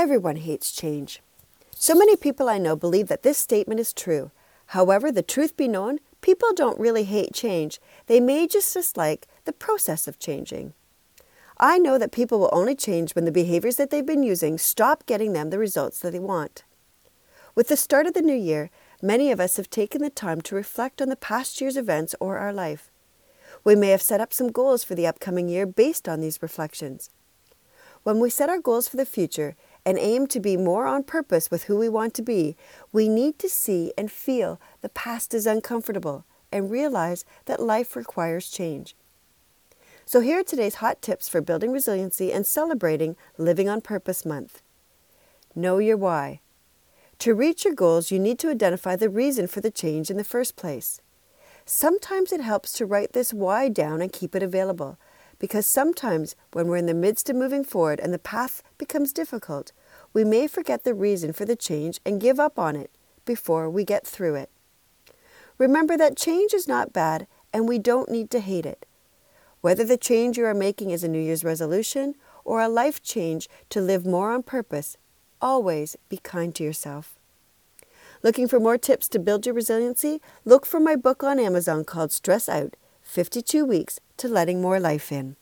Everyone hates change. So many people I know believe that this statement is true. However, the truth be known, people don't really hate change. They may just dislike the process of changing. I know that people will only change when the behaviors that they've been using stop getting them the results that they want. With the start of the new year, many of us have taken the time to reflect on the past year's events or our life. We may have set up some goals for the upcoming year based on these reflections. When we set our goals for the future and aim to be more on purpose with who we want to be, we need to see and feel the past is uncomfortable and realize that life requires change. So, here are today's hot tips for building resiliency and celebrating Living on Purpose Month. Know your why. To reach your goals, you need to identify the reason for the change in the first place. Sometimes it helps to write this why down and keep it available, because sometimes when we're in the midst of moving forward and the path becomes difficult, we may forget the reason for the change and give up on it before we get through it. Remember that change is not bad and we don't need to hate it. Whether the change you are making is a New Year's resolution or a life change to live more on purpose, always be kind to yourself. Looking for more tips to build your resiliency? Look for my book on Amazon called Stress Out 52 Weeks to Letting More Life In.